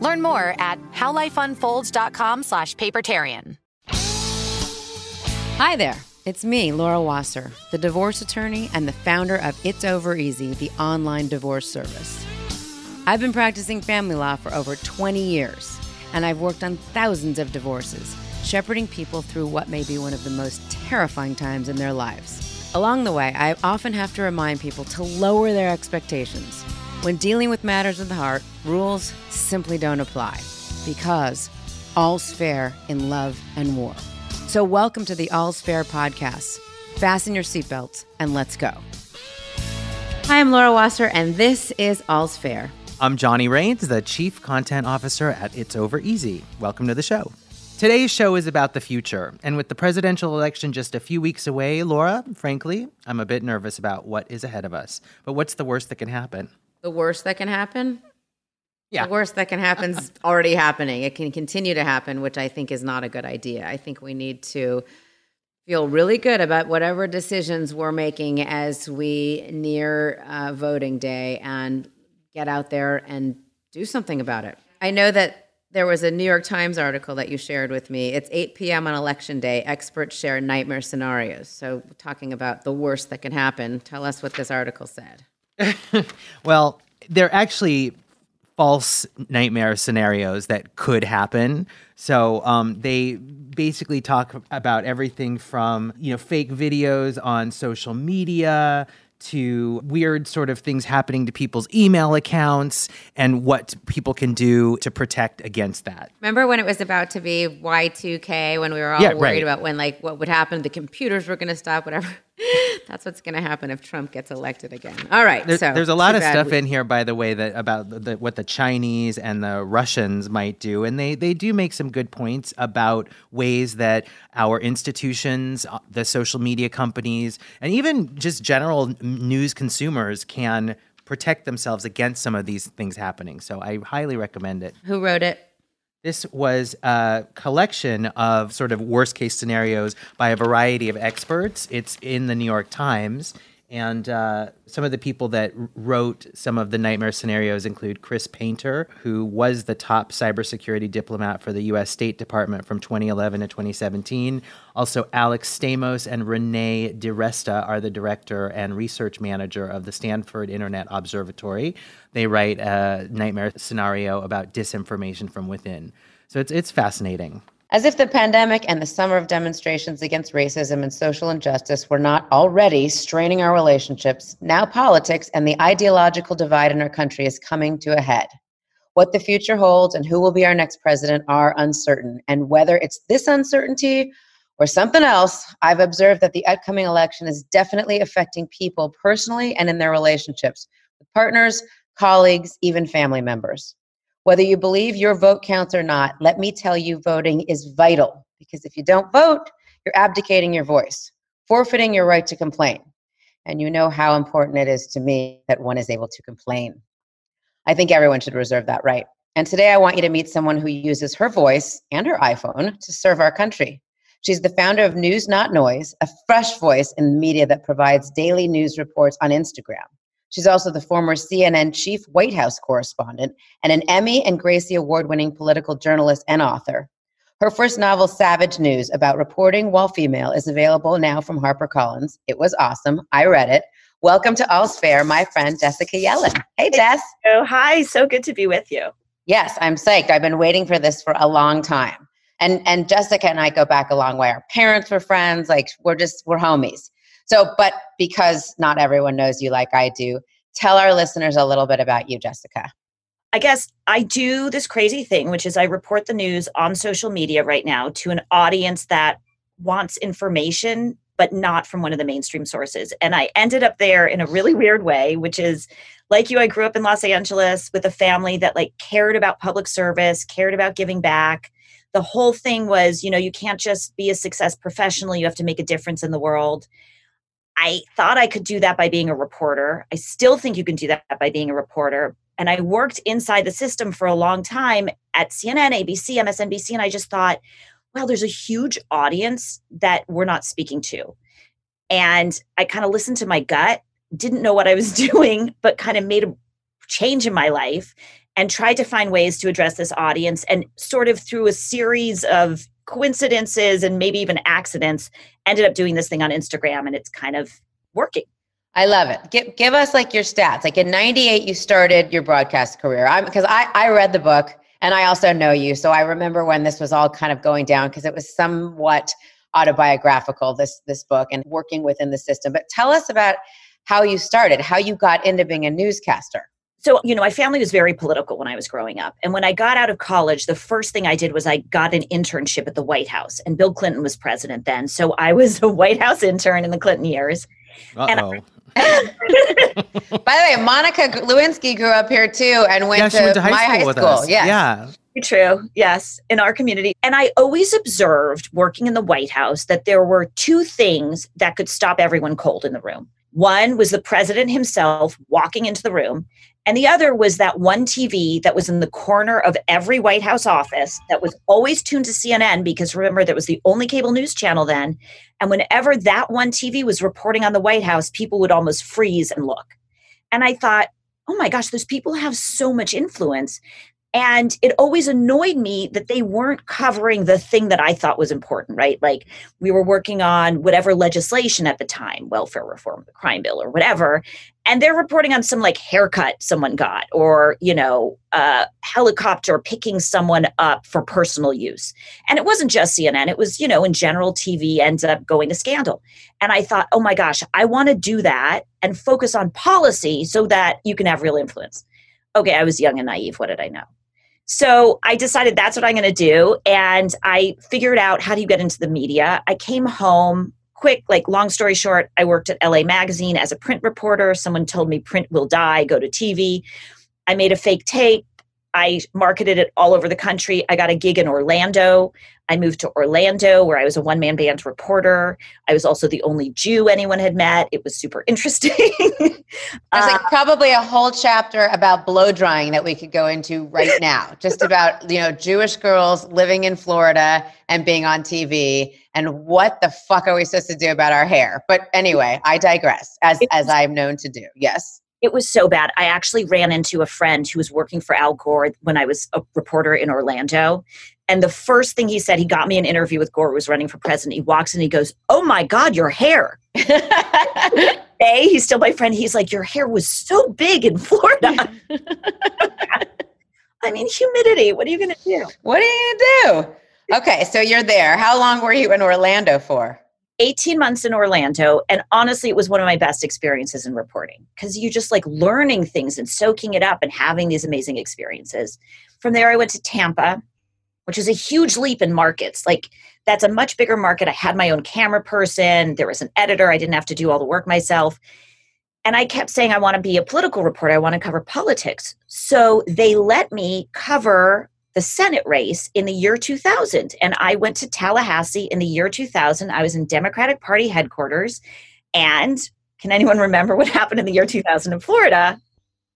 Learn more at howlifeunfolds.com slash papertarian. Hi there. It's me, Laura Wasser, the divorce attorney and the founder of It's Over Easy, the online divorce service. I've been practicing family law for over 20 years, and I've worked on thousands of divorces, shepherding people through what may be one of the most terrifying times in their lives. Along the way, I often have to remind people to lower their expectations. When dealing with matters of the heart, rules simply don't apply because all's fair in love and war. So, welcome to the All's Fair podcast. Fasten your seatbelts and let's go. Hi, I'm Laura Wasser, and this is All's Fair. I'm Johnny Rains, the Chief Content Officer at It's Over Easy. Welcome to the show. Today's show is about the future. And with the presidential election just a few weeks away, Laura, frankly, I'm a bit nervous about what is ahead of us. But what's the worst that can happen? The worst that can happen? Yeah. The worst that can happen is already happening. It can continue to happen, which I think is not a good idea. I think we need to feel really good about whatever decisions we're making as we near uh, voting day and get out there and do something about it. I know that there was a New York Times article that you shared with me. It's 8 p.m. on election day. Experts share nightmare scenarios. So, talking about the worst that can happen, tell us what this article said. well, they're actually false nightmare scenarios that could happen. So um, they basically talk about everything from you know fake videos on social media to weird sort of things happening to people's email accounts and what people can do to protect against that. Remember when it was about to be Y2K when we were all Yeah, worried right. about when like what would happen, the computers were going to stop, whatever. That's what's going to happen if Trump gets elected again. All right, There- so there's a lot of stuff we- in here, by the way, that about the, what the Chinese and the Russians might do, and they they do make some good points about ways that our institutions, uh, the social media companies, and even just general news consumers can protect themselves against some of these things happening. So I highly recommend it. Who wrote it? This was a collection of sort of worst case scenarios by a variety of experts. It's in the New York Times. And uh, some of the people that wrote some of the nightmare scenarios include Chris Painter, who was the top cybersecurity diplomat for the US State Department from 2011 to 2017. Also, Alex Stamos and Renee DiResta are the director and research manager of the Stanford Internet Observatory. They write a nightmare scenario about disinformation from within. So it's, it's fascinating. As if the pandemic and the summer of demonstrations against racism and social injustice were not already straining our relationships, now politics and the ideological divide in our country is coming to a head. What the future holds and who will be our next president are uncertain. And whether it's this uncertainty or something else, I've observed that the upcoming election is definitely affecting people personally and in their relationships with partners, colleagues, even family members. Whether you believe your vote counts or not, let me tell you, voting is vital because if you don't vote, you're abdicating your voice, forfeiting your right to complain. And you know how important it is to me that one is able to complain. I think everyone should reserve that right. And today I want you to meet someone who uses her voice and her iPhone to serve our country. She's the founder of News Not Noise, a fresh voice in the media that provides daily news reports on Instagram. She's also the former CNN chief White House correspondent and an Emmy and Gracie Award winning political journalist and author. Her first novel, Savage News, about reporting while female, is available now from HarperCollins. It was awesome. I read it. Welcome to All's Fair, my friend Jessica Yellin. Hey, Jess. Oh, hi. So good to be with you. Yes, I'm psyched. I've been waiting for this for a long time. And and Jessica and I go back a long way. Our parents were friends. Like we're just we're homies. So, but because not everyone knows you like I do, tell our listeners a little bit about you, Jessica. I guess I do this crazy thing, which is I report the news on social media right now to an audience that wants information, but not from one of the mainstream sources. And I ended up there in a really weird way, which is like you, I grew up in Los Angeles with a family that like cared about public service, cared about giving back. The whole thing was, you know, you can't just be a success professionally, you have to make a difference in the world. I thought I could do that by being a reporter. I still think you can do that by being a reporter. And I worked inside the system for a long time at CNN, ABC, MSNBC, and I just thought, well, there's a huge audience that we're not speaking to. And I kind of listened to my gut didn't know what I was doing, but kind of made a change in my life and tried to find ways to address this audience and sort of through a series of coincidences and maybe even accidents ended up doing this thing on Instagram and it's kind of working. I love it. Give, give us like your stats. Like in 98 you started your broadcast career. I'm because I I read the book and I also know you. So I remember when this was all kind of going down because it was somewhat autobiographical this this book and working within the system. But tell us about how you started, how you got into being a newscaster. So, you know, my family was very political when I was growing up. And when I got out of college, the first thing I did was I got an internship at the White House. And Bill Clinton was president then. So I was a White House intern in the Clinton years. Uh-oh. By the way, Monica Lewinsky grew up here too and went, yeah, to, went to high my school high with school. us. Yes. Yeah. True. Yes. In our community. And I always observed working in the White House that there were two things that could stop everyone cold in the room. One was the president himself walking into the room, and the other was that one TV that was in the corner of every White House office that was always tuned to CNN because remember, that was the only cable news channel then. And whenever that one TV was reporting on the White House, people would almost freeze and look. And I thought, oh my gosh, those people have so much influence. And it always annoyed me that they weren't covering the thing that I thought was important, right? Like we were working on whatever legislation at the time, welfare reform, the crime bill, or whatever. And they're reporting on some like haircut someone got, or, you know, a helicopter picking someone up for personal use. And it wasn't just CNN, it was, you know, in general, TV ends up going to scandal. And I thought, oh my gosh, I want to do that and focus on policy so that you can have real influence. Okay, I was young and naive. What did I know? So I decided that's what I'm going to do. And I figured out how do you get into the media. I came home quick, like long story short, I worked at LA Magazine as a print reporter. Someone told me print will die, go to TV. I made a fake tape. I marketed it all over the country. I got a gig in Orlando. I moved to Orlando where I was a one man band reporter. I was also the only Jew anyone had met. It was super interesting. There's like uh, probably a whole chapter about blow drying that we could go into right now, just about, you know, Jewish girls living in Florida and being on TV and what the fuck are we supposed to do about our hair? But anyway, I digress as as I'm known to do. Yes. It was so bad. I actually ran into a friend who was working for Al Gore when I was a reporter in Orlando. And the first thing he said, he got me an interview with Gore, who was running for president. He walks in, he goes, Oh my God, your hair. hey, he's still my friend. He's like, Your hair was so big in Florida. I mean, humidity. What are you going to do? What are you going to do? Okay, so you're there. How long were you in Orlando for? 18 months in Orlando. And honestly, it was one of my best experiences in reporting because you just like learning things and soaking it up and having these amazing experiences. From there, I went to Tampa, which is a huge leap in markets. Like, that's a much bigger market. I had my own camera person, there was an editor, I didn't have to do all the work myself. And I kept saying, I want to be a political reporter, I want to cover politics. So they let me cover the Senate race in the year 2000. And I went to Tallahassee in the year 2000. I was in Democratic Party headquarters. And can anyone remember what happened in the year 2000 in Florida?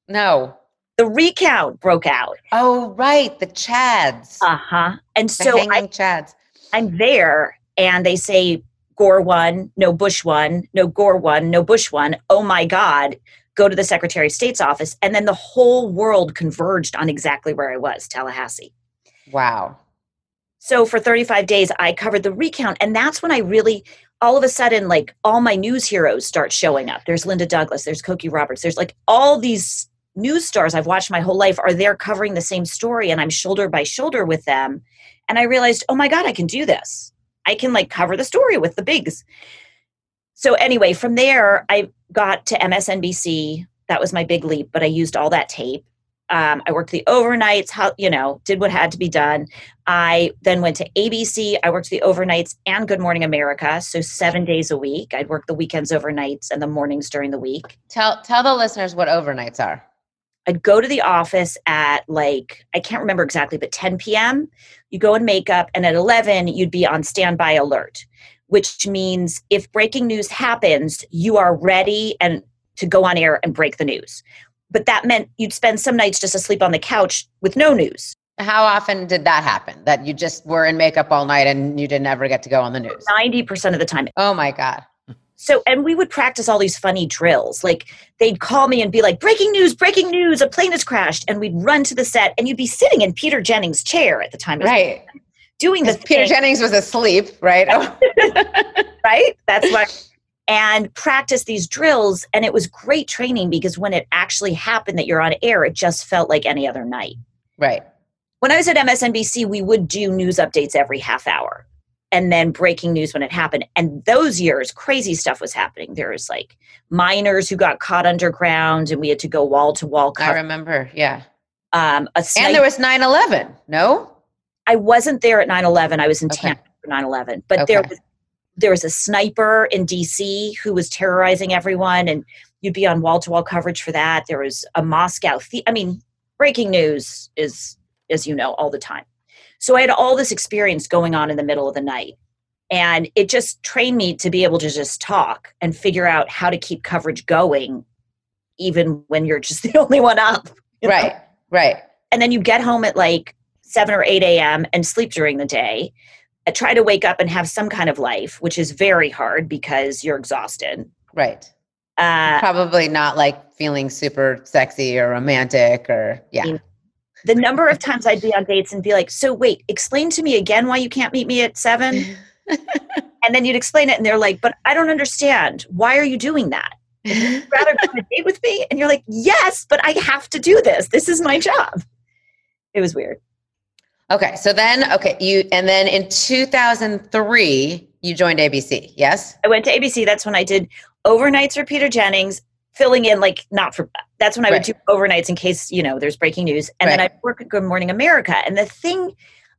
No. the recount broke out. Oh, right. The Chads. Uh huh. And the so I, Chads. I'm there and they say Gore won, no Bush won, no Gore won, no Bush won. Oh my God. Go to the Secretary of State's office. And then the whole world converged on exactly where I was, Tallahassee. Wow. So for 35 days, I covered the recount. And that's when I really, all of a sudden, like all my news heroes start showing up. There's Linda Douglass, there's Cokie Roberts, there's like all these news stars I've watched my whole life are there covering the same story, and I'm shoulder by shoulder with them. And I realized, oh my God, I can do this. I can like cover the story with the bigs. So anyway, from there, I got to MSNBC. That was my big leap, but I used all that tape. Um, I worked the overnights, how you know, did what had to be done. I then went to ABC. I worked the overnights and Good Morning America, so seven days a week. I'd work the weekends, overnights, and the mornings during the week. Tell tell the listeners what overnights are. I'd go to the office at like, I can't remember exactly, but 10 p.m. You go in makeup, and at 11, you'd be on standby alert, which means if breaking news happens, you are ready and to go on air and break the news. But that meant you'd spend some nights just asleep on the couch with no news. How often did that happen? That you just were in makeup all night and you didn't ever get to go on the news? 90% of the time. Oh my God. So, and we would practice all these funny drills. Like they'd call me and be like, breaking news, breaking news, a plane has crashed. And we'd run to the set and you'd be sitting in Peter Jennings' chair at the time. Right. Doing Because Peter Jennings was asleep, right? Right? That's why. And practice these drills. And it was great training because when it actually happened that you're on air, it just felt like any other night. right. When I was at MSNBC, we would do news updates every half hour and then breaking news when it happened. And those years, crazy stuff was happening. There was like miners who got caught underground and we had to go wall to wall. I remember. Yeah. Um, And there was 9 11. No? I wasn't there at 9-11. I was in Okay. Tampa for 9-11. But there was there was a sniper in DC who was terrorizing everyone and you'd be on wall-to-wall coverage for that. There was a Moscow the- I mean, breaking news is as you know all the time. So I had all this experience going on in the middle of the night. And it just trained me to be able to just talk and figure out how to keep coverage going even when you're just the only one up. you know? Right. Right. and then you get home at like 7 or 8 a.m. and sleep during the day. I try to wake up and have some kind of life, which is very hard because you're exhausted. Right. Uh, Probably not like feeling super sexy or romantic or, yeah. The number of times I'd be on dates and be like, So, wait, explain to me again why you can't meet me at 7. and then you'd explain it, and they're like, But I don't understand. Why are you doing that? Would you rather go on a date with me? And you're like, Yes, but I have to do this. This is my job. It was weird. Okay, so then okay, you and then in 2003 you joined ABC, yes? I went to ABC. That's when I did overnights for Peter Jennings, filling in like not for. That's when I would do overnights in case you know there's breaking news, and then Right. I work at Good Morning America. And the thing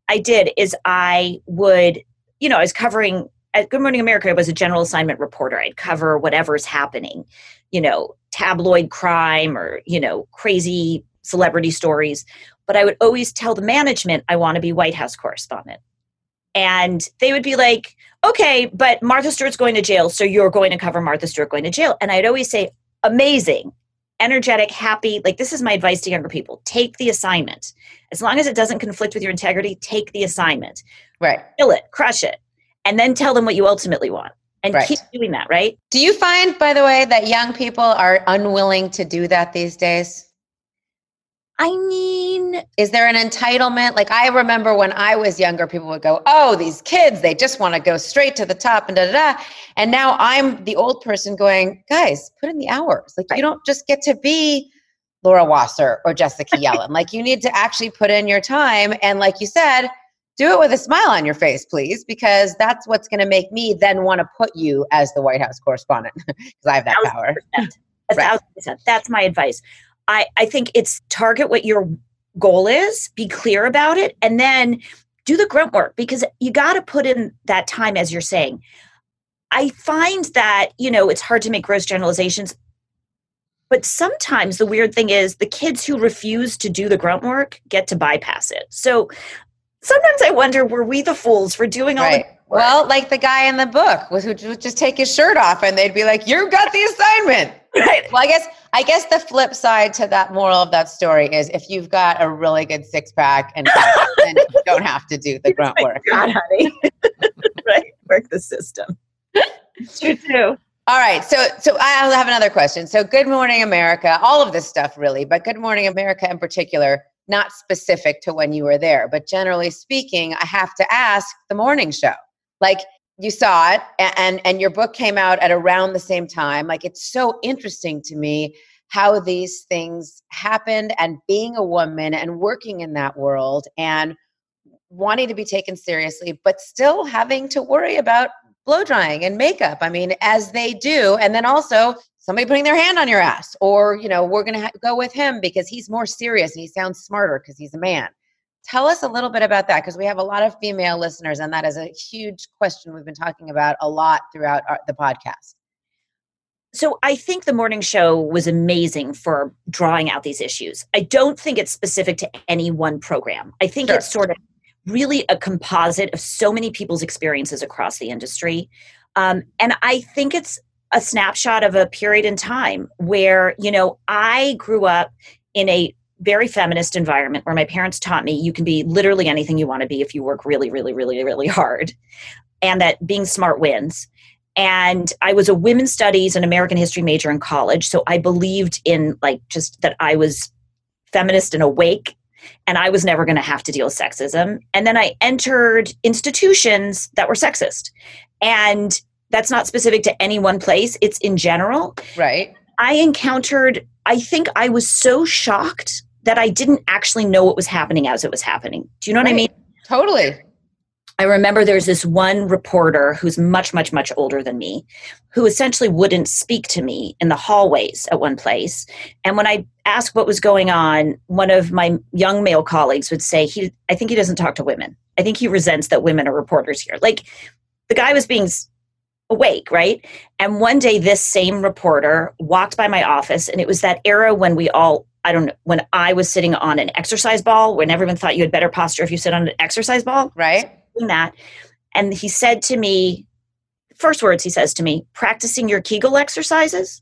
I did is I would, you know, I was covering at Good Morning America. I was a general assignment reporter. I'd cover whatever's happening, you know, tabloid crime or you know crazy celebrity stories. But I would always tell the management I want to be White House correspondent. And they would be like, okay, but Martha Stewart's going to jail, so you're going to cover Martha Stewart going to jail. And I'd always say, amazing, energetic, happy. Like, this is my advice to younger people take the assignment. As long as it doesn't conflict with your integrity, take the assignment, Right. kill it, crush it, and then tell them what you ultimately want. And Right. keep doing that, right? Do you find by the way that young people are unwilling to do that these days? I mean, Is there an entitlement? Like I remember when I was younger, people would go, "Oh, these kids, they just want to go straight to the top and da da da." And now I'm the old person going, "Guys, put in the hours. Like Right. you don't just get to be Laura Wasser or Jessica Yellin. like you need to actually put in your time and like you said, do it with a smile on your face, please, because that's what's going to make me then want to put you as the White House correspondent because I have that power. Right. That's my advice. I, I think it's target what your goal is, be clear about it, and then do the grunt work because you got to put in that time, as you're saying. I find that, you know, it's hard to make gross generalizations, but sometimes the weird thing is the kids who refuse to do the grunt work get to bypass it. So sometimes I wonder were we the fools for doing all Right. the Well, like the guy in the book who would just take his shirt off and they'd be like, "You got the assignment." Right. Well, I guess I guess the flip side to that moral of that story is if you've got a really good six pack and then you don't have to do the grunt work. God, honey. right. Work the system. True too. All right. So so I'll have another question. So Good Morning America, all of this stuff really, but Good Morning America in particular, not specific to when you were there, but generally speaking, I have to ask the morning show. Like you saw it and and your book came out at around the same time. Like it's so interesting to me how these things happened and being a woman and working in that world and wanting to be taken seriously but still having to worry about blow drying and makeup. I mean as they do and then also somebody putting their hand on your ass or you know we're going to ha- go with him because he's more serious and he sounds smarter because he's a man Tell us a little bit about that because we have a lot of female listeners, and that is a huge question we've been talking about a lot throughout our, the podcast. So I think the morning show was amazing for drawing out these issues. I don't think it's specific to any one program. I think Sure. it's sort of really a composite of so many people's experiences across the industry. Um, and I think it's a snapshot of a period in time where, you know, I grew up in a very feminist environment where my parents taught me you can be literally anything you want to be if you work really, really, really, really hard, and that being smart wins. And I was a women's studies and American history major in college. So I believed in like just that I was feminist and awake and I was never going to have to deal with sexism. And then I entered institutions that were sexist. And that's not specific to any one place, it's in general. Right. I encountered, I think I was so shocked that I didn't actually know what was happening as it was happening. Do you know what I mean? Totally. I remember there's this one reporter who's much, much, much older than me who essentially wouldn't speak to me in the hallways at one place. And when I asked what was going on, one of my young male colleagues would say, he, I think he doesn't talk to women. I think he resents that women are reporters here. Like the guy was being awake, right? And one day, this same reporter walked by my office, and it was that era when we all, I don't know, when I was sitting on an exercise ball, when everyone thought you had better posture if you sit on an exercise ball Right. doing that. And he said to me, first words he says to me, practicing your Kegel exercises.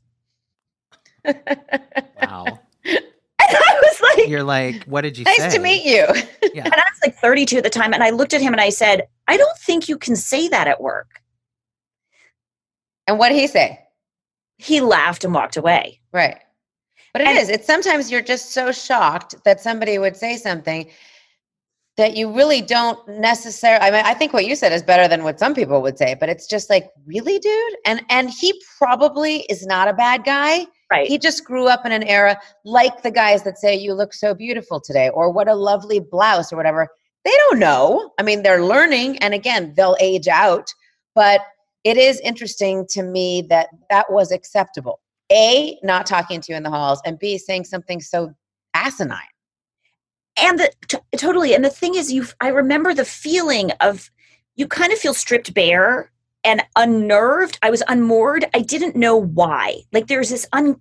Wow. And I was like, You're like, what did you nice say? to meet you. Yeah. and I was like 32 at the time. And I looked at him and I said, I don't think you can say that at work. and what did he say? He laughed and walked away. Right. But it is. And- It's sometimes you're just so shocked that somebody would say something that you really don't necessarily I mean I think what you said is better than what some people would say, but it's just like, really, dude? And and he probably is not a bad guy. Right. He just grew up in an era like the guys that say you look so beautiful today or what a lovely blouse or whatever. They don't know. I mean, they're learning and again, they'll age out, but it is interesting to me that that was acceptable. A, not talking to you in the halls, and B, saying something so asinine. and the t- totally and the thing is you i remember the feeling of you kind of feel stripped bare and unnerved. I was unmoored. I didn't know why. Like there's this un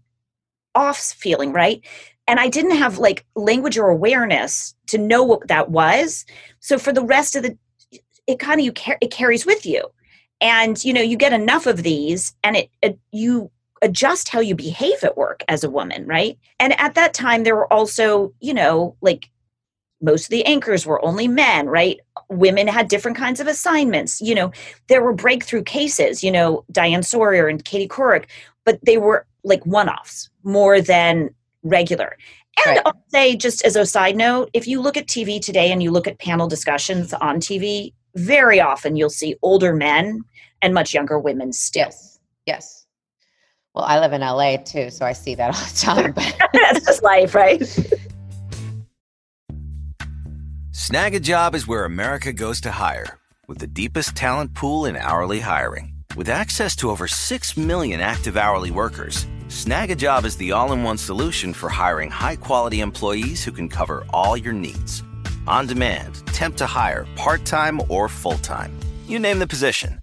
off feeling right? And i didn't have like language or awareness to know what that was. So for the rest of the it kind of you car- it carries with you. And you know you get enough of these and it, it you adjust how you behave at work as a woman right and at that time there were also you know like most of the anchors were only men, right? Women had different kinds of assignments. You know, there were breakthrough cases, you know, Diane Sawyer and Katie Couric, but they were like one offs more than regular. And Right. I'll say, just as a side note, if you look at TV today and you look at panel discussions on TV, very often you'll see older men and much younger women still. Yes. Yes. Well, I live in LA too, so I see that all the time. But That's just life, right? Snagajob is where America goes to hire, with the deepest talent pool in hourly hiring. With access to over 6 million active hourly workers, Snagajob is the all in one solution for hiring high quality employees who can cover all your needs. On demand, temp to hire, part time or full time. You name the position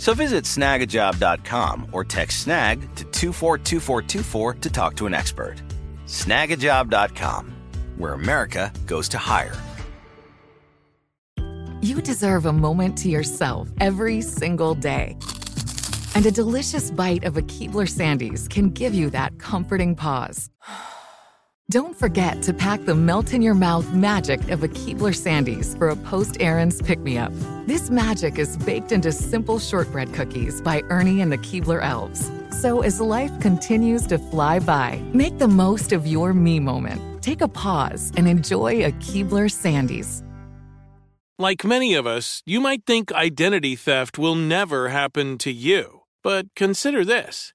So visit snagajob.com or text snag to 242424 to talk to an expert. Snagajob.com, where America goes to hire. You deserve a moment to yourself every single day. And a delicious bite of a Keebler Sandies can give you that comforting pause. Don't forget to pack the melt in your mouth magic of a Keebler Sandies for a post errands pick me up. This magic is baked into simple shortbread cookies by Ernie and the Keebler Elves. So as life continues to fly by, make the most of your me moment. Take a pause and enjoy a Keebler Sandies. Like many of us, you might think identity theft will never happen to you. But consider this.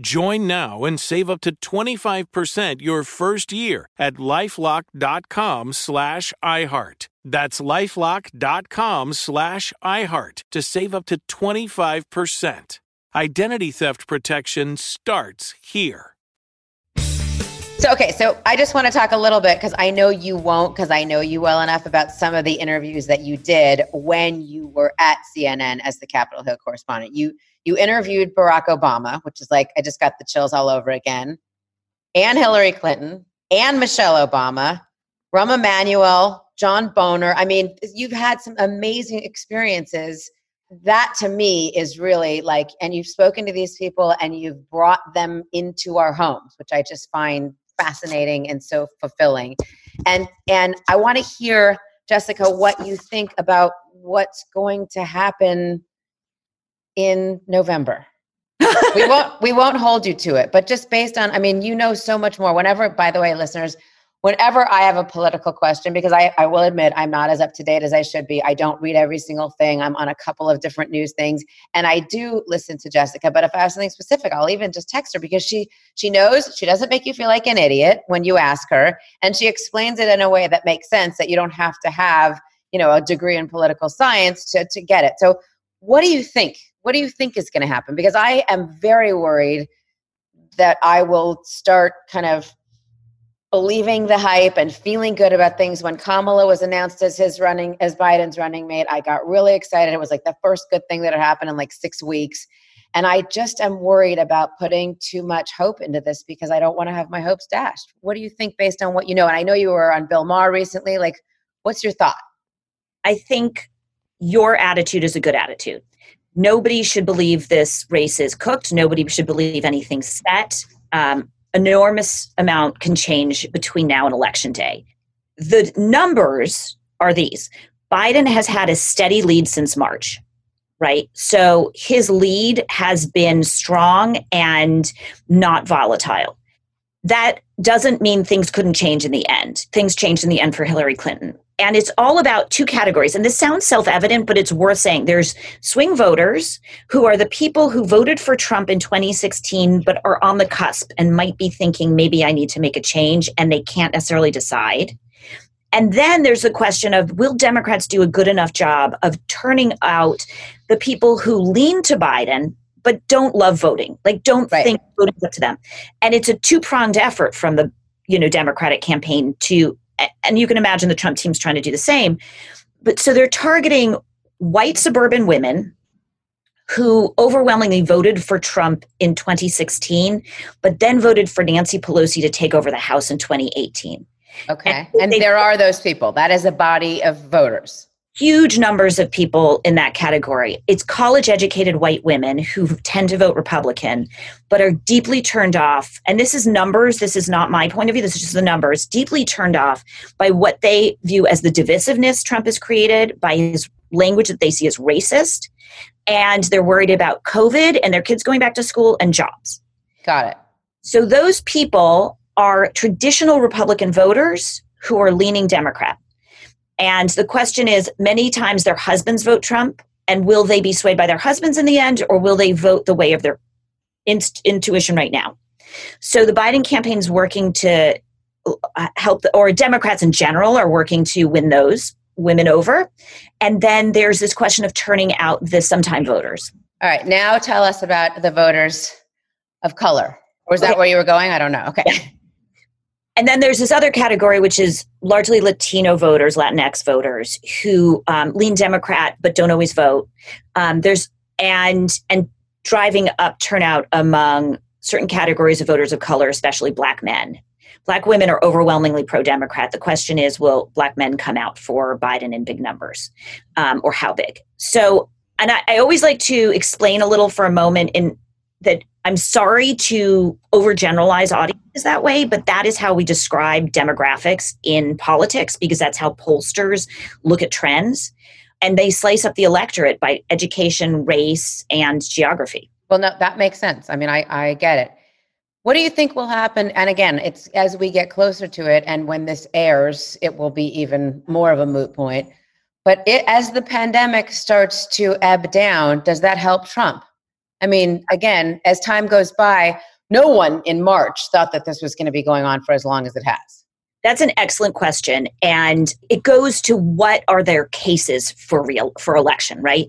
Join now and save up to 25% your first year at lifelock.com slash iHeart. That's lifelock.com slash iHeart to save up to 25%. Identity theft protection starts here. So, okay, so I just want to talk a little bit because I know you won't, because I know you well enough about some of the interviews that you did when you were at CNN as the Capitol Hill correspondent. You you interviewed Barack Obama, which is like, I just got the chills all over again, and Hillary Clinton, and Michelle Obama, Rahm Emanuel, John Boehner. I mean, you've had some amazing experiences. That to me is really like, and you've spoken to these people and you've brought them into our homes, which I just find fascinating and so fulfilling. And and I want to hear, Jessica, what you think about what's going to happen in November. we won't we won't hold you to it, but just based on I mean, you know so much more. Whenever, by the way, listeners, whenever I have a political question, because I, I will admit I'm not as up to date as I should be. I don't read every single thing. I'm on a couple of different news things. And I do listen to Jessica, but if I have something specific, I'll even just text her because she she knows she doesn't make you feel like an idiot when you ask her. And she explains it in a way that makes sense that you don't have to have, you know, a degree in political science to, to get it. So what do you think? What do you think is going to happen? Because I am very worried that I will start kind of believing the hype and feeling good about things when Kamala was announced as his running as Biden's running mate. I got really excited. It was like the first good thing that had happened in like 6 weeks. And I just am worried about putting too much hope into this because I don't want to have my hopes dashed. What do you think based on what you know? And I know you were on Bill Maher recently. Like, what's your thought? I think your attitude is a good attitude nobody should believe this race is cooked. Nobody should believe anything's set. Um, enormous amount can change between now and election day. The numbers are these Biden has had a steady lead since March, right? So his lead has been strong and not volatile. That doesn't mean things couldn't change in the end. Things changed in the end for Hillary Clinton. And it's all about two categories. And this sounds self evident, but it's worth saying. There's swing voters who are the people who voted for Trump in 2016, but are on the cusp and might be thinking, maybe I need to make a change, and they can't necessarily decide. And then there's the question of will Democrats do a good enough job of turning out the people who lean to Biden but don't love voting, like don't right. think voting's up to them. And it's a two pronged effort from the you know Democratic campaign to and you can imagine the Trump team's trying to do the same. But so they're targeting white suburban women who overwhelmingly voted for Trump in 2016, but then voted for Nancy Pelosi to take over the House in 2018. Okay. And, and there are those people. That is a body of voters huge numbers of people in that category. It's college educated white women who tend to vote Republican, but are deeply turned off. And this is numbers. This is not my point of view. This is just the numbers. Deeply turned off by what they view as the divisiveness Trump has created, by his language that they see as racist. And they're worried about COVID and their kids going back to school and jobs. Got it. So those people are traditional Republican voters who are leaning Democrat. And the question is many times their husbands vote Trump, and will they be swayed by their husbands in the end, or will they vote the way of their inst- intuition right now? So the Biden campaign is working to uh, help, the, or Democrats in general are working to win those women over. And then there's this question of turning out the sometime voters. All right, now tell us about the voters of color. Or is that okay. where you were going? I don't know. Okay. Yeah. And then there's this other category, which is largely Latino voters, Latinx voters, who um, lean Democrat but don't always vote. Um, there's and and driving up turnout among certain categories of voters of color, especially Black men. Black women are overwhelmingly pro-Democrat. The question is, will Black men come out for Biden in big numbers, um, or how big? So, and I, I always like to explain a little for a moment in that I'm sorry to overgeneralize audiences that way, but that is how we describe demographics in politics because that's how pollsters look at trends. And they slice up the electorate by education, race, and geography. Well, no, that makes sense. I mean, I, I get it. What do you think will happen? And again, it's as we get closer to it, and when this airs, it will be even more of a moot point. But it, as the pandemic starts to ebb down, does that help Trump? I mean, again, as time goes by, no one in March thought that this was going to be going on for as long as it has. That's an excellent question and it goes to what are their cases for real for election, right?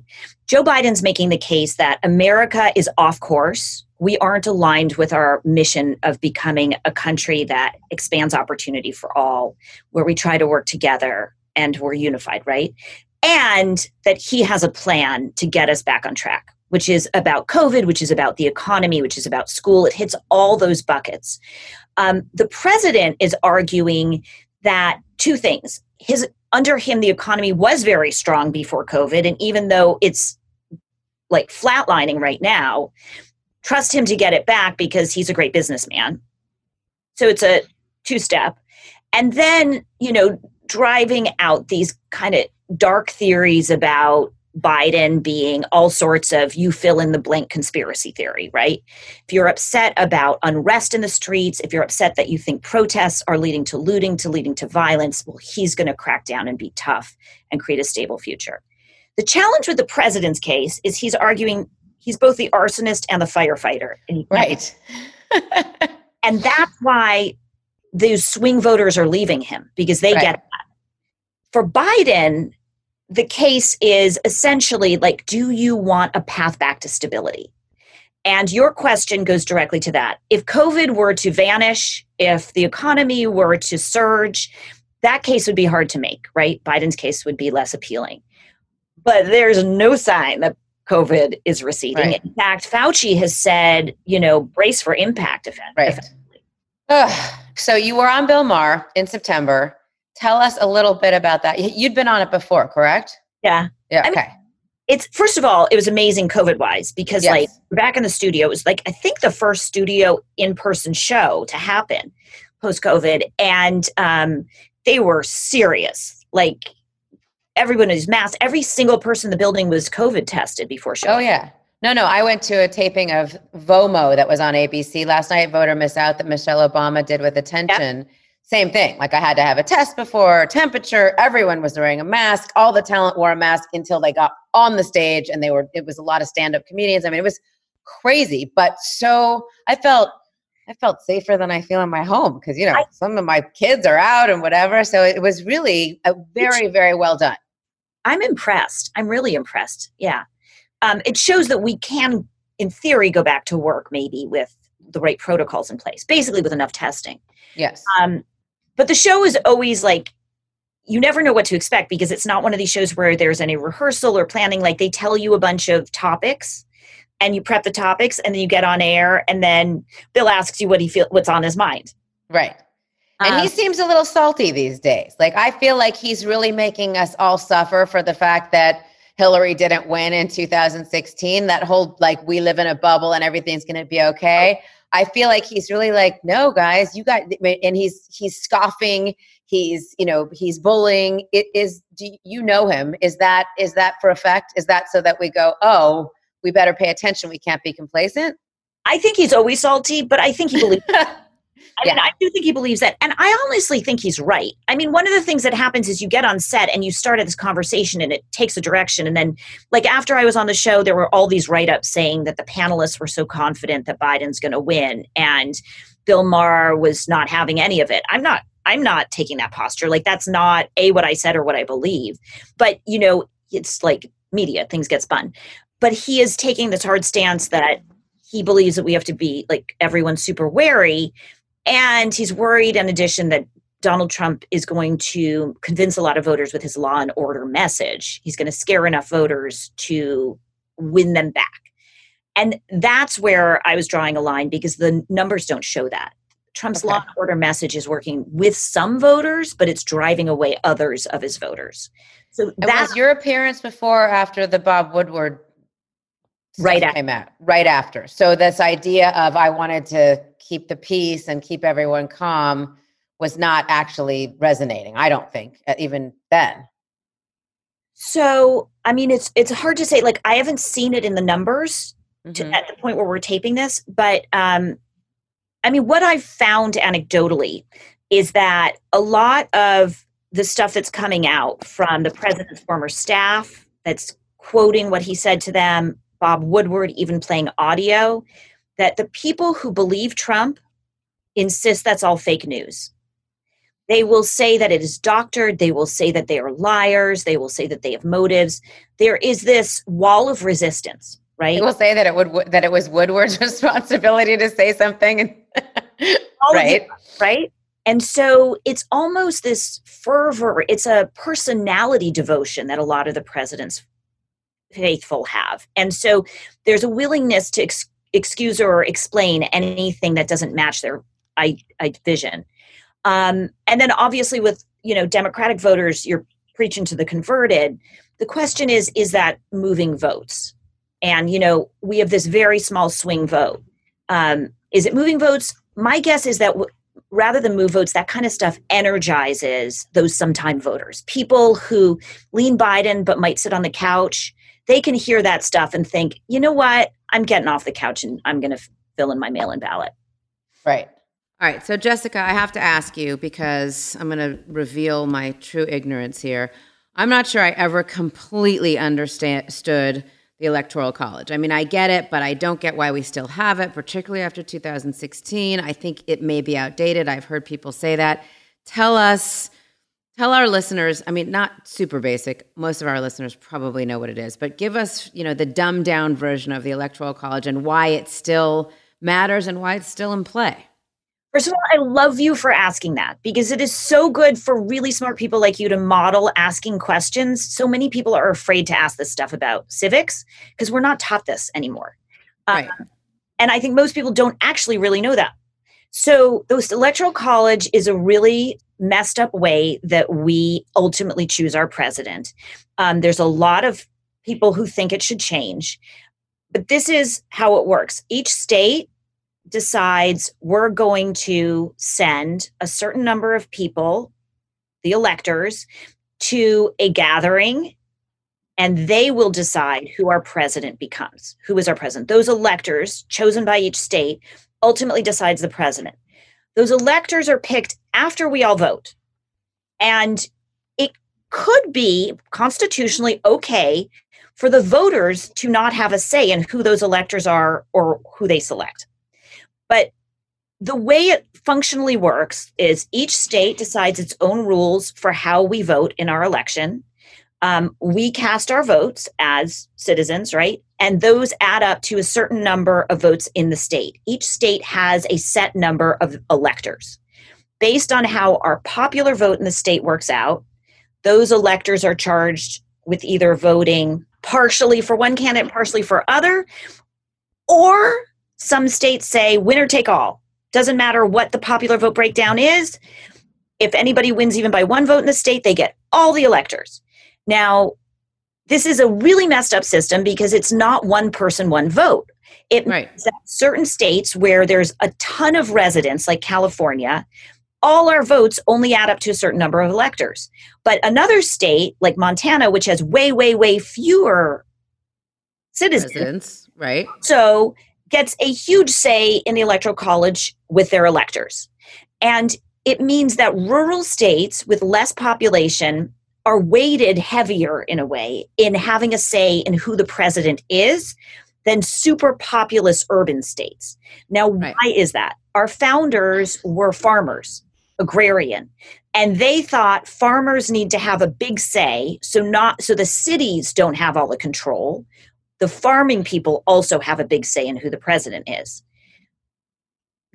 Joe Biden's making the case that America is off course. We aren't aligned with our mission of becoming a country that expands opportunity for all, where we try to work together and we're unified, right? And that he has a plan to get us back on track which is about COVID, which is about the economy, which is about school. It hits all those buckets. Um, the president is arguing that two things. His under him, the economy was very strong before COVID, and even though it's like flatlining right now, trust him to get it back because he's a great businessman. So it's a two step. And then, you know, driving out these kind of dark theories about Biden being all sorts of you fill in the blank conspiracy theory, right? If you're upset about unrest in the streets, if you're upset that you think protests are leading to looting, to leading to violence, well, he's going to crack down and be tough and create a stable future. The challenge with the president's case is he's arguing he's both the arsonist and the firefighter. And right. and that's why those swing voters are leaving him because they right. get that. For Biden, the case is essentially like, do you want a path back to stability? And your question goes directly to that. If COVID were to vanish, if the economy were to surge, that case would be hard to make, right? Biden's case would be less appealing. But there's no sign that COVID is receding. Right. In fact, Fauci has said, you know, brace for impact effect. Right. Ugh. So you were on Bill Maher in September. Tell us a little bit about that. You'd been on it before, correct? Yeah. Yeah. Okay. I mean, it's first of all, it was amazing COVID wise because yes. like back in the studio, it was like I think the first studio in person show to happen post COVID, and um, they were serious. Like everyone was masked. Every single person in the building was COVID tested before show. Oh yeah. No, no. I went to a taping of VOMO that was on ABC last night. Vote or Miss Out that Michelle Obama did with attention. Yep same thing. Like I had to have a test before, temperature. Everyone was wearing a mask. All the talent wore a mask until they got on the stage, and they were. It was a lot of stand-up comedians. I mean, it was crazy, but so I felt. I felt safer than I feel in my home because you know I, some of my kids are out and whatever. So it was really a very, very well done. I'm impressed. I'm really impressed. Yeah, um, it shows that we can, in theory, go back to work maybe with the right protocols in place, basically with enough testing. Yes. Um, but the show is always like you never know what to expect because it's not one of these shows where there's any rehearsal or planning like they tell you a bunch of topics and you prep the topics and then you get on air and then Bill asks you what he feel what's on his mind. Right. And um, he seems a little salty these days. Like I feel like he's really making us all suffer for the fact that Hillary didn't win in 2016. That whole like we live in a bubble and everything's going to be okay. I feel like he's really like, no, guys, you got, and he's he's scoffing. He's you know he's bullying. It is. Do you know him? Is that is that for effect? Is that so that we go, oh, we better pay attention. We can't be complacent. I think he's always salty, but I think he believes. I mean, I do think he believes that. And I honestly think he's right. I mean, one of the things that happens is you get on set and you start this conversation and it takes a direction. And then, like, after I was on the show, there were all these write ups saying that the panelists were so confident that Biden's going to win. And Bill Maher was not having any of it. I'm not. I'm not taking that posture. Like that's not a what I said or what I believe. But you know, it's like media; things get spun. But he is taking this hard stance that he believes that we have to be like everyone's super wary and he's worried, in addition, that Donald Trump is going to convince a lot of voters with his law and order message. He's going to scare enough voters to win them back. And that's where I was drawing a line because the numbers don't show that. Trump's okay. law and order message is working with some voters, but it's driving away others of his voters. So that was your appearance before or after the Bob Woodward right after. came out. Right after. So this idea of I wanted to keep the peace and keep everyone calm was not actually resonating i don't think even then so i mean it's it's hard to say like i haven't seen it in the numbers mm-hmm. to, at the point where we're taping this but um i mean what i've found anecdotally is that a lot of the stuff that's coming out from the president's former staff that's quoting what he said to them bob woodward even playing audio that the people who believe Trump insist that's all fake news. They will say that it is doctored. They will say that they are liars. They will say that they have motives. There is this wall of resistance, right? They will say that it would that it was Woodward's responsibility to say something, right? right? And so it's almost this fervor. It's a personality devotion that a lot of the president's faithful have, and so there's a willingness to ex- excuse or explain anything that doesn't match their I, I vision. Um, and then obviously with you know Democratic voters, you're preaching to the converted. The question is, is that moving votes? And you know we have this very small swing vote. Um, is it moving votes? My guess is that w- rather than move votes, that kind of stuff energizes those sometime voters. People who lean Biden but might sit on the couch, they can hear that stuff and think, you know what? I'm getting off the couch and I'm going to fill in my mail in ballot. Right. All right. So, Jessica, I have to ask you because I'm going to reveal my true ignorance here. I'm not sure I ever completely understood the Electoral College. I mean, I get it, but I don't get why we still have it, particularly after 2016. I think it may be outdated. I've heard people say that. Tell us Tell our listeners, I mean, not super basic. Most of our listeners probably know what it is, but give us, you know, the dumbed down version of the Electoral College and why it still matters and why it's still in play. First of all, I love you for asking that because it is so good for really smart people like you to model asking questions. So many people are afraid to ask this stuff about civics because we're not taught this anymore. Right. Um, and I think most people don't actually really know that. So, the Electoral College is a really messed up way that we ultimately choose our president. Um, there's a lot of people who think it should change, but this is how it works. Each state decides we're going to send a certain number of people, the electors, to a gathering and they will decide who our president becomes who is our president those electors chosen by each state ultimately decides the president those electors are picked after we all vote. And it could be constitutionally okay for the voters to not have a say in who those electors are or who they select. But the way it functionally works is each state decides its own rules for how we vote in our election. Um, we cast our votes as citizens, right? And those add up to a certain number of votes in the state. Each state has a set number of electors. Based on how our popular vote in the state works out, those electors are charged with either voting partially for one candidate, partially for other, Or some states say winner take all. Doesn't matter what the popular vote breakdown is. If anybody wins even by one vote in the state, they get all the electors. Now, this is a really messed up system because it's not one person, one vote. It right. means that certain states where there's a ton of residents, like California, all our votes only add up to a certain number of electors. But another state, like Montana, which has way, way, way fewer citizens, Residents, right? so gets a huge say in the electoral college with their electors. And it means that rural states with less population are weighted heavier in a way in having a say in who the president is than super populous urban states. Now, Right. why is that? Our founders were farmers, agrarian, and they thought farmers need to have a big say so not so the cities don't have all the control. The farming people also have a big say in who the president is.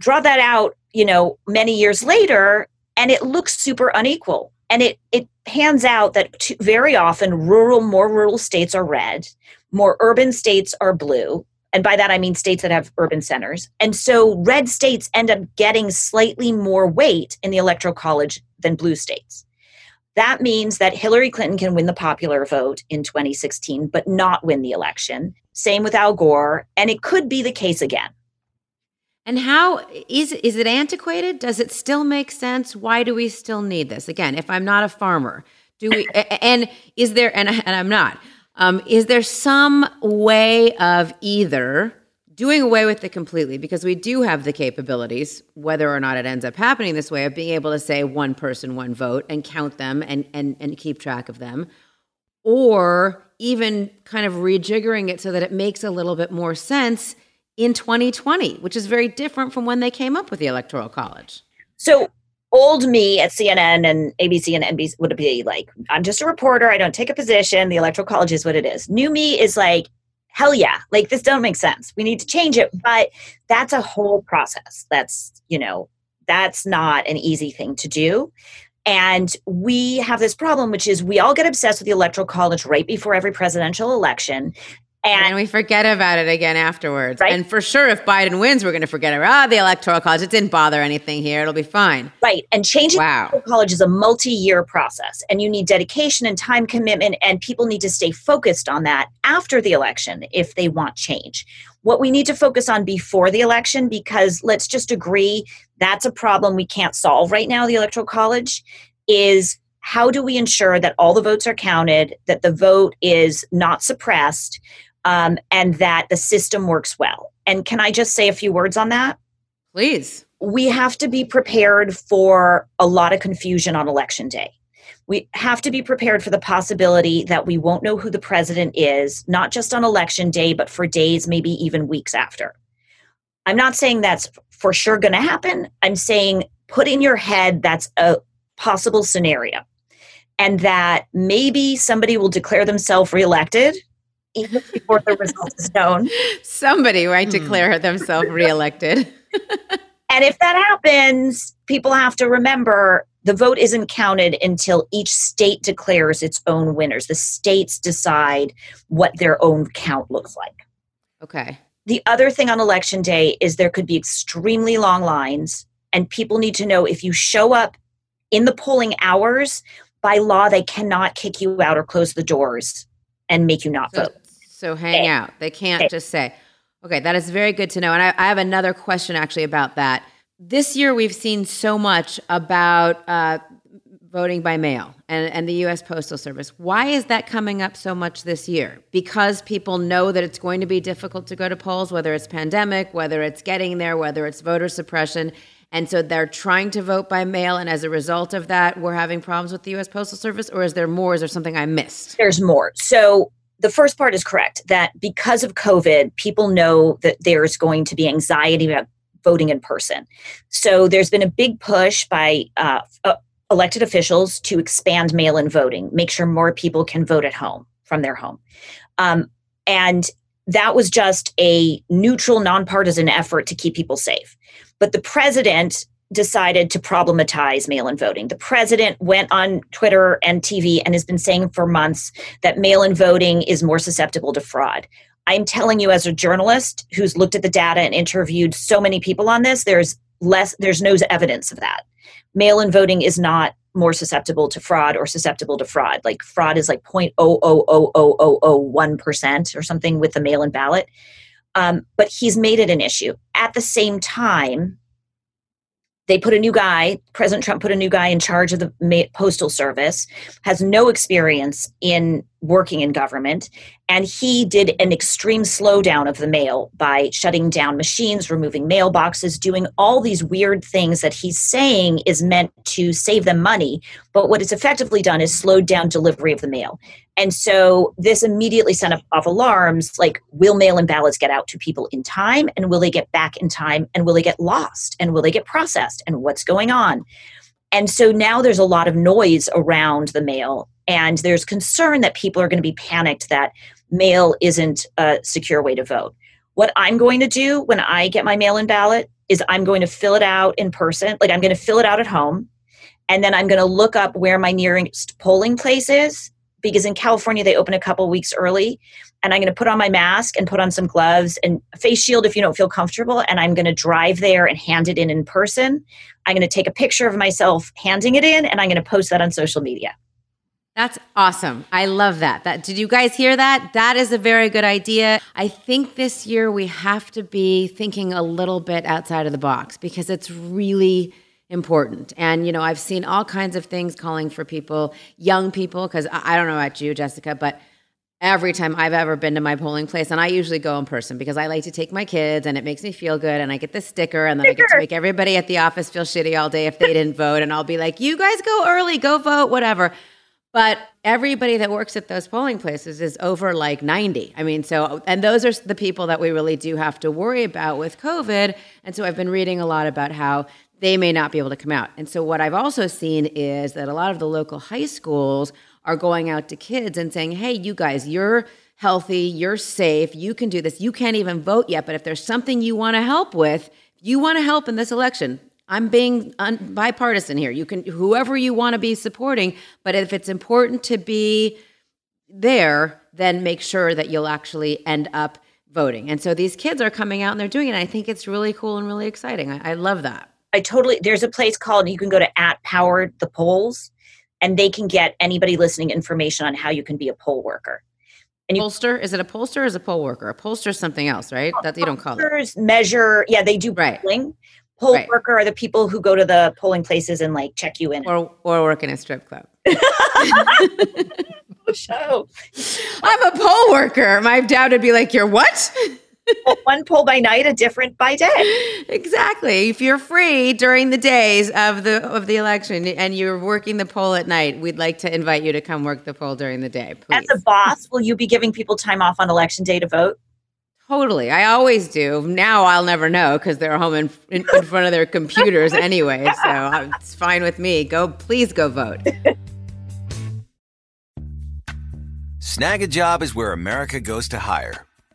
Draw that out, you know, many years later, and it looks super unequal. And it it pans out that very often rural, more rural states are red, more urban states are blue. And by that I mean states that have urban centers. And so red states end up getting slightly more weight in the electoral college than blue states. That means that Hillary Clinton can win the popular vote in 2016, but not win the election. Same with Al Gore, and it could be the case again. And how is is it antiquated? Does it still make sense? Why do we still need this? Again, if I'm not a farmer, do we? and is there? And, and I'm not. Um, is there some way of either doing away with it completely because we do have the capabilities, whether or not it ends up happening this way, of being able to say one person, one vote, and count them and and and keep track of them, or even kind of rejiggering it so that it makes a little bit more sense in 2020, which is very different from when they came up with the Electoral College. So old me at CNN and ABC and NBC would be like, I'm just a reporter. I don't take a position. The electoral college is what it is. New me is like, hell yeah, like this don't make sense. We need to change it. But that's a whole process. That's, you know, that's not an easy thing to do. And we have this problem, which is we all get obsessed with the electoral college right before every presidential election. And, And we forget about it again afterwards. Right. And for sure, if Biden wins, we're going to forget about ah, the Electoral College. It didn't bother anything here. It'll be fine. Right. And changing Wow. electoral college is a multi year process, and you need dedication and time commitment, and people need to stay focused on that after the election if they want change. What we need to focus on before the election, because let's just agree that's a problem we can't solve right now, the electoral college, is how do we ensure that all the votes are counted, that the vote is not suppressed, um, and that the system works well? And can I just say a few words on that? Please. we have to be prepared for a lot of confusion on election day. We have to be prepared for the possibility that we won't know who the president is, not just on election day, but for days, maybe even weeks after. I'm not saying that's for sure going to happen. I'm saying put in your head that's a possible scenario and that maybe somebody will declare themselves reelected even before the result is known. Somebody might hmm. declare themselves reelected. And if that happens, people have to remember the vote isn't counted until each state declares its own winners. The states decide what their own count looks like. Okay. The other thing on election day is there could be extremely long lines, and people need to know if you show up in the polling hours, by law, they cannot kick you out or close the doors and make you not So, vote. So hang out. They can't just say, okay, that is very good to know. And I, I have another question actually about that. This year, we've seen so much about uh, voting by mail and, and the U.S. Postal Service. Why is that coming up so much this year? Because people know that it's going to be difficult to go to polls, whether it's pandemic, whether it's getting there, whether it's voter suppression. And so they're trying to vote by mail. And as a result of that, we're having problems with the U.S. Postal Service? Or is there more? Is there something I missed? There's more. So the first part is correct that because of COVID, people know that there's going to be anxiety about voting in person. So there's been a big push by uh, uh, elected officials to expand mail in voting, make sure more people can vote at home from their home. Um, and that was just a neutral, nonpartisan effort to keep people safe. But the president decided to problematize mail in voting. The president went on Twitter and TV and has been saying for months that mail in voting is more susceptible to fraud. I'm telling you, as a journalist who's looked at the data and interviewed so many people on this, there's less, there's no evidence of that. Mail in voting is not more susceptible to fraud or susceptible to fraud. Like fraud is like 0.0000001% or something with the mail in ballot. Um, but he's made it an issue. At the same time, they put a new guy president trump put a new guy in charge of the postal service has no experience in working in government and he did an extreme slowdown of the mail by shutting down machines removing mailboxes doing all these weird things that he's saying is meant to save them money but what it's effectively done is slowed down delivery of the mail and so this immediately sent up off alarms like, will mail in ballots get out to people in time? And will they get back in time? And will they get lost? And will they get processed? And what's going on? And so now there's a lot of noise around the mail. And there's concern that people are going to be panicked that mail isn't a secure way to vote. What I'm going to do when I get my mail in ballot is I'm going to fill it out in person. Like I'm going to fill it out at home. And then I'm going to look up where my nearest polling place is because in California they open a couple weeks early and I'm going to put on my mask and put on some gloves and face shield if you don't feel comfortable and I'm going to drive there and hand it in in person. I'm going to take a picture of myself handing it in and I'm going to post that on social media. That's awesome. I love that. That did you guys hear that? That is a very good idea. I think this year we have to be thinking a little bit outside of the box because it's really important. And, you know, I've seen all kinds of things calling for people, young people, because I, I, don't know about you, Jessica, but every time I've ever been to my polling place, and I usually go in person because I like to take my kids and it makes me feel good. And I get the sticker, and then sticker. I get to make everybody at the office feel shitty all day if they didn't vote. And I'll be like, you guys go early, go vote, whatever. But everybody that works at those polling places is over like 90. I mean, so, and those are the people that we really do have to worry about with COVID. And so I've been reading a lot about how they may not be able to come out. And so, what I've also seen is that a lot of the local high schools are going out to kids and saying, hey, you guys, you're healthy, you're safe, you can do this. You can't even vote yet, but if there's something you want to help with, you want to help in this election. I'm being un- bipartisan here. You can, whoever you want to be supporting, but if it's important to be there, then make sure that you'll actually end up voting. And so these kids are coming out and they're doing it. I think it's really cool and really exciting. I, I love that. I totally there's a place called you can go to at Power the Polls and they can get anybody listening information on how you can be a poll worker. And you, pollster is it a pollster or is a poll worker? A pollster is something else, right? That you don't call it. measure, yeah, they do right. polling. Poll right. worker are the people who go to the polling places and like check you in. Or or work in a strip club. show. I'm a poll worker. My dad would be like, "You're what?" one poll by night, a different by day. Exactly. If you're free during the days of the of the election and you're working the poll at night, we'd like to invite you to come work the poll during the day. Please. As a boss, will you be giving people time off on election day to vote? Totally. I always do. Now I'll never know because they're home in, in, in, front of their computers anyway. So it's fine with me. Go, please go vote. Snagajob is where America goes to hire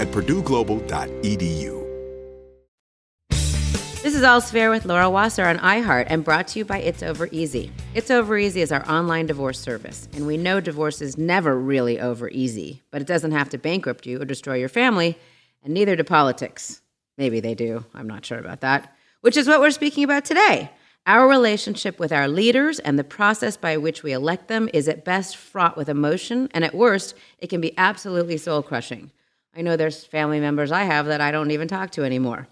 at purdueglobal.edu. This is All's Fair with Laura Wasser on iHeart and brought to you by It's Over Easy. It's Over Easy is our online divorce service, and we know divorce is never really over easy, but it doesn't have to bankrupt you or destroy your family, and neither do politics. Maybe they do. I'm not sure about that. Which is what we're speaking about today. Our relationship with our leaders and the process by which we elect them is at best fraught with emotion, and at worst, it can be absolutely soul crushing. I know there's family members I have that I don't even talk to anymore.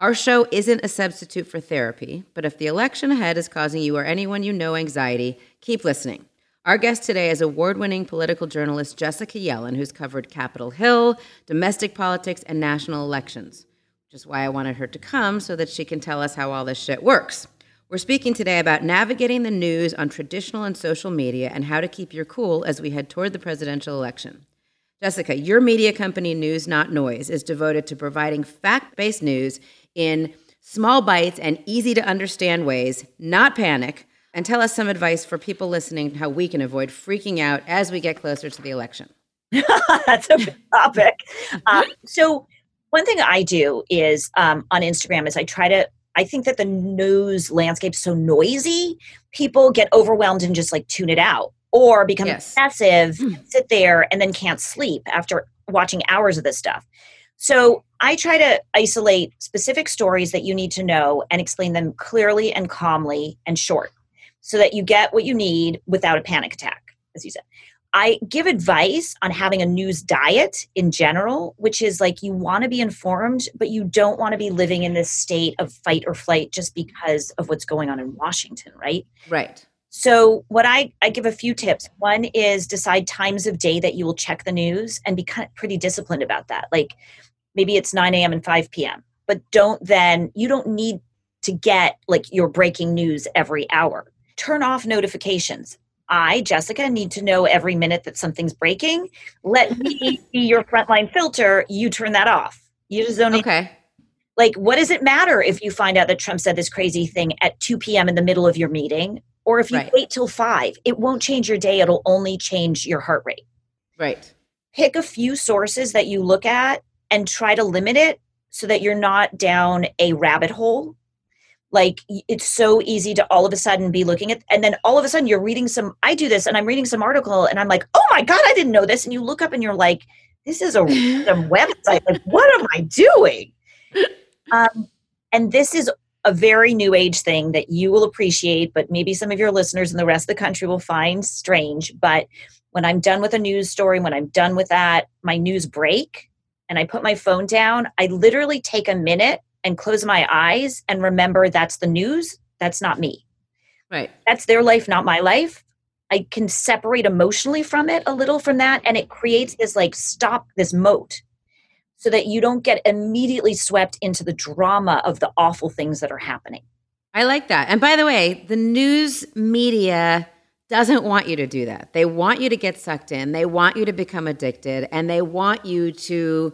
Our show isn't a substitute for therapy, but if the election ahead is causing you or anyone you know anxiety, keep listening. Our guest today is award winning political journalist Jessica Yellin, who's covered Capitol Hill, domestic politics, and national elections, which is why I wanted her to come so that she can tell us how all this shit works. We're speaking today about navigating the news on traditional and social media and how to keep your cool as we head toward the presidential election. Jessica, your media company, News Not Noise, is devoted to providing fact based news in small bites and easy to understand ways, not panic, and tell us some advice for people listening how we can avoid freaking out as we get closer to the election. That's a big topic. Uh, so, one thing I do is um, on Instagram is I try to. I think that the news landscape is so noisy, people get overwhelmed and just like tune it out or become yes. obsessive, hmm. sit there, and then can't sleep after watching hours of this stuff. So I try to isolate specific stories that you need to know and explain them clearly and calmly and short so that you get what you need without a panic attack, as you said. I give advice on having a news diet in general, which is like you want to be informed, but you don't want to be living in this state of fight or flight just because of what's going on in Washington, right? Right. So, what I, I give a few tips. One is decide times of day that you will check the news and be kind of pretty disciplined about that. Like, maybe it's 9 a.m. and 5 p.m. But don't then, you don't need to get like your breaking news every hour. Turn off notifications. I, Jessica, need to know every minute that something's breaking. Let me be your frontline filter. You turn that off. You just don't. Okay. like, what does it matter if you find out that Trump said this crazy thing at 2 p.m. in the middle of your meeting? Or if you right. wait till five, it won't change your day. It'll only change your heart rate. Right. Pick a few sources that you look at and try to limit it so that you're not down a rabbit hole like it's so easy to all of a sudden be looking at and then all of a sudden you're reading some i do this and i'm reading some article and i'm like oh my god i didn't know this and you look up and you're like this is a random website like what am i doing um, and this is a very new age thing that you will appreciate but maybe some of your listeners in the rest of the country will find strange but when i'm done with a news story when i'm done with that my news break and I put my phone down, I literally take a minute and close my eyes and remember that's the news. That's not me. Right. That's their life, not my life. I can separate emotionally from it a little from that. And it creates this like stop, this moat so that you don't get immediately swept into the drama of the awful things that are happening. I like that. And by the way, the news media doesn't want you to do that. They want you to get sucked in. They want you to become addicted and they want you to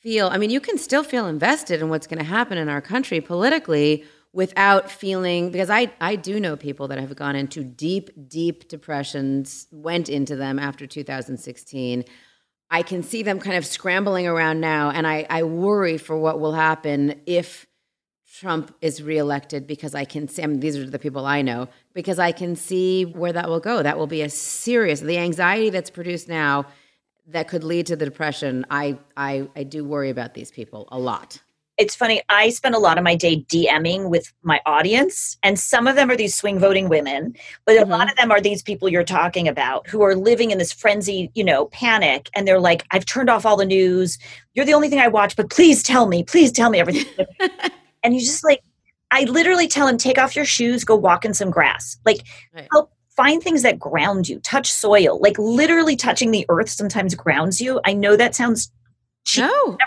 feel I mean, you can still feel invested in what's going to happen in our country politically without feeling because I I do know people that have gone into deep deep depressions, went into them after 2016. I can see them kind of scrambling around now and I I worry for what will happen if Trump is reelected because I can see, I mean, these are the people I know, because I can see where that will go. That will be a serious, the anxiety that's produced now that could lead to the depression. I, I, I do worry about these people a lot. It's funny. I spend a lot of my day DMing with my audience, and some of them are these swing voting women, but mm-hmm. a lot mm-hmm. of them are these people you're talking about who are living in this frenzy, you know, panic. And they're like, I've turned off all the news. You're the only thing I watch, but please tell me, please tell me everything. and you just like, I literally tell them, take off your shoes, go walk in some grass. Like, right. help find things that ground you, touch soil. Like, literally touching the earth sometimes grounds you. I know that sounds cheap. No.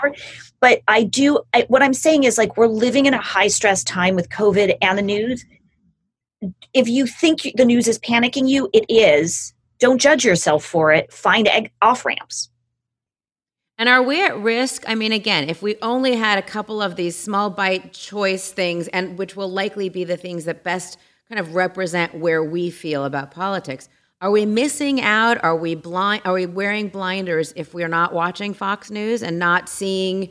But I do, I, what I'm saying is like we're living in a high stress time with COVID and the news. If you think the news is panicking you, it is. Don't judge yourself for it. Find off ramps. And are we at risk? I mean, again, if we only had a couple of these small bite choice things, and which will likely be the things that best kind of represent where we feel about politics, are we missing out? Are we blind? Are we wearing blinders if we're not watching Fox News and not seeing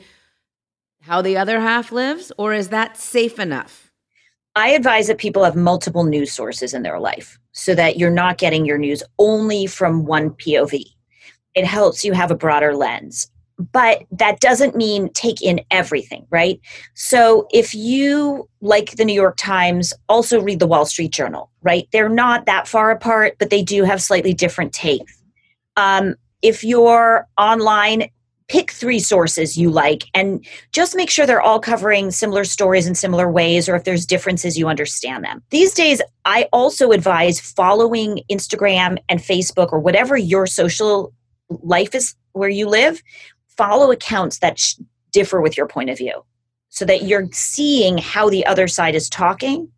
how the other half lives, or is that safe enough? I advise that people have multiple news sources in their life so that you're not getting your news only from one POV. It helps you have a broader lens. But that doesn't mean take in everything, right? So if you, like the New York Times, also read the Wall Street Journal, right? They're not that far apart, but they do have slightly different takes. Um, if you're online pick three sources you like and just make sure they're all covering similar stories in similar ways or if there's differences you understand them these days i also advise following instagram and facebook or whatever your social life is where you live follow accounts that sh- differ with your point of view so that you're seeing how the other side is talking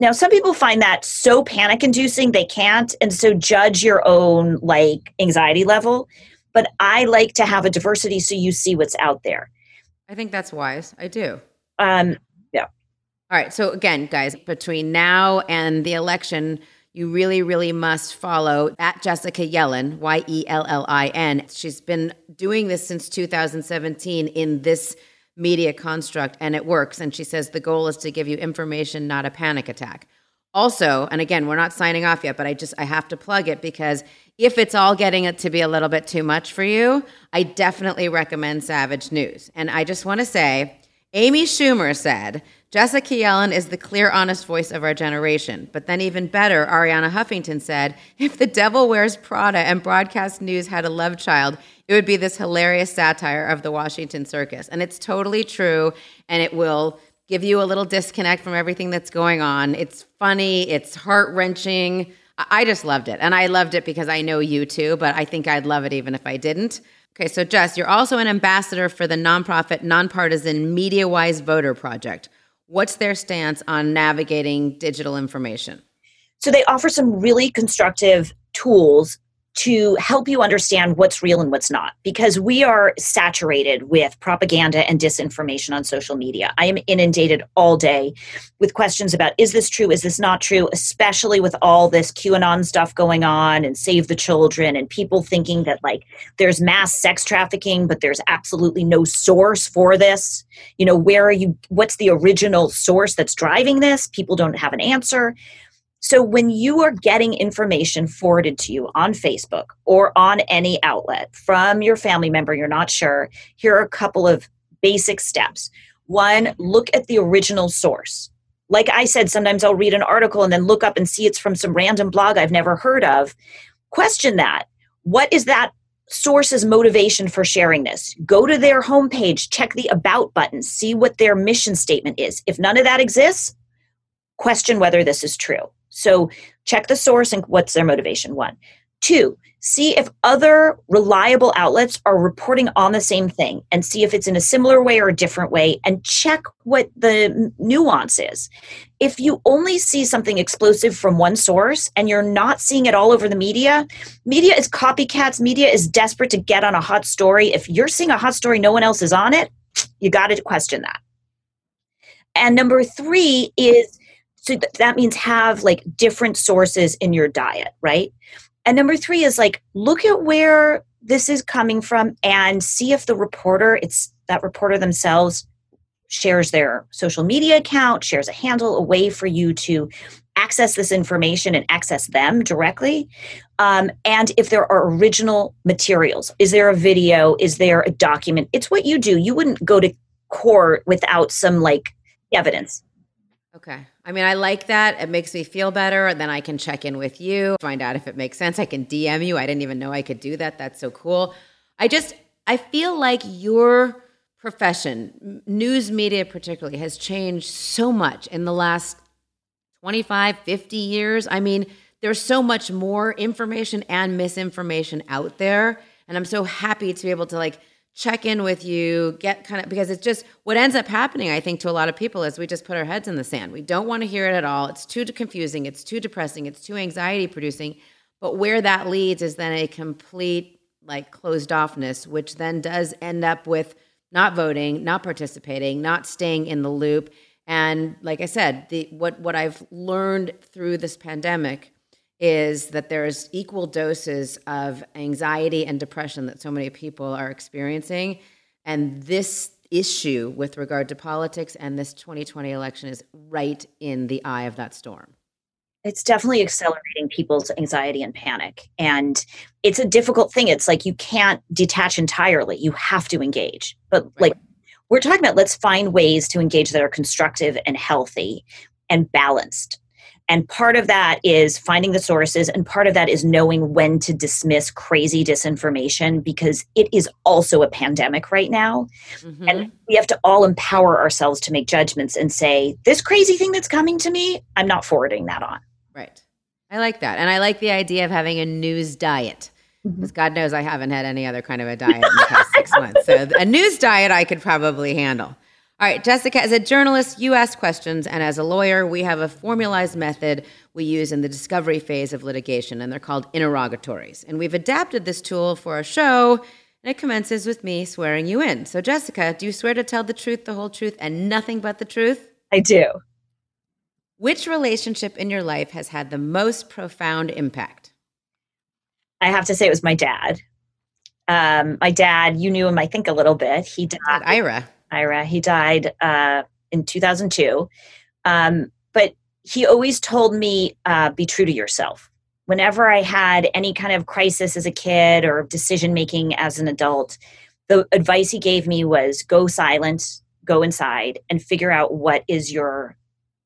now some people find that so panic inducing they can't and so judge your own like anxiety level but I like to have a diversity so you see what's out there. I think that's wise. I do. Um, yeah. All right. So again, guys, between now and the election, you really, really must follow at Jessica Yellin, Y E L L I N. She's been doing this since 2017 in this media construct, and it works. And she says the goal is to give you information, not a panic attack. Also, and again, we're not signing off yet, but I just I have to plug it because if it's all getting it to be a little bit too much for you, I definitely recommend Savage News. And I just want to say, Amy Schumer said, Jessica Yellin is the clear, honest voice of our generation. But then, even better, Arianna Huffington said, if the devil wears Prada and broadcast news had a love child, it would be this hilarious satire of the Washington circus. And it's totally true. And it will give you a little disconnect from everything that's going on. It's funny, it's heart wrenching. I just loved it. And I loved it because I know you too, but I think I'd love it even if I didn't. Okay, so Jess, you're also an ambassador for the nonprofit, nonpartisan MediaWise Voter Project. What's their stance on navigating digital information? So they offer some really constructive tools to help you understand what's real and what's not because we are saturated with propaganda and disinformation on social media. I am inundated all day with questions about is this true, is this not true, especially with all this QAnon stuff going on and save the children and people thinking that like there's mass sex trafficking but there's absolutely no source for this. You know, where are you what's the original source that's driving this? People don't have an answer. So when you are getting information forwarded to you on Facebook or on any outlet from your family member, you're not sure, here are a couple of basic steps. One, look at the original source. Like I said, sometimes I'll read an article and then look up and see it's from some random blog I've never heard of. Question that. What is that source's motivation for sharing this? Go to their homepage, check the About button, see what their mission statement is. If none of that exists, question whether this is true. So check the source and what's their motivation. One. Two, see if other reliable outlets are reporting on the same thing and see if it's in a similar way or a different way and check what the nuance is. If you only see something explosive from one source and you're not seeing it all over the media, media is copycats, media is desperate to get on a hot story. If you're seeing a hot story, no one else is on it, you got to question that. And number three is so th- that means have like different sources in your diet right? And number three is like look at where this is coming from and see if the reporter it's that reporter themselves shares their social media account shares a handle a way for you to access this information and access them directly. Um, and if there are original materials is there a video is there a document? It's what you do. You wouldn't go to court without some like evidence. Okay. I mean, I like that. It makes me feel better. And then I can check in with you, find out if it makes sense. I can DM you. I didn't even know I could do that. That's so cool. I just, I feel like your profession, news media particularly, has changed so much in the last 25, 50 years. I mean, there's so much more information and misinformation out there. And I'm so happy to be able to like check in with you, get kind of because it's just what ends up happening, I think, to a lot of people is we just put our heads in the sand. We don't want to hear it at all. It's too confusing, it's too depressing, it's too anxiety producing. But where that leads is then a complete like closed offness, which then does end up with not voting, not participating, not staying in the loop. And like I said, the what what I've learned through this pandemic is that there's equal doses of anxiety and depression that so many people are experiencing. And this issue with regard to politics and this 2020 election is right in the eye of that storm. It's definitely accelerating people's anxiety and panic. And it's a difficult thing. It's like you can't detach entirely, you have to engage. But right. like we're talking about, let's find ways to engage that are constructive and healthy and balanced and part of that is finding the sources, and part of that is knowing when to dismiss crazy disinformation because it is also a pandemic right now. Mm-hmm. And we have to all empower ourselves to make judgments and say, this crazy thing that's coming to me, I'm not forwarding that on. Right. I like that. And I like the idea of having a news diet. Because mm-hmm. God knows I haven't had any other kind of a diet in the past six months. So a news diet I could probably handle. All right, Jessica, as a journalist, you ask questions, and as a lawyer, we have a formalized method we use in the discovery phase of litigation, and they're called interrogatories. And we've adapted this tool for our show, and it commences with me swearing you in. So, Jessica, do you swear to tell the truth, the whole truth, and nothing but the truth? I do. Which relationship in your life has had the most profound impact? I have to say it was my dad. Um, my dad, you knew him, I think, a little bit. He died. Ira. Ira. He died uh, in 2002. Um, but he always told me, uh, be true to yourself. Whenever I had any kind of crisis as a kid or decision making as an adult, the advice he gave me was go silent, go inside, and figure out what is your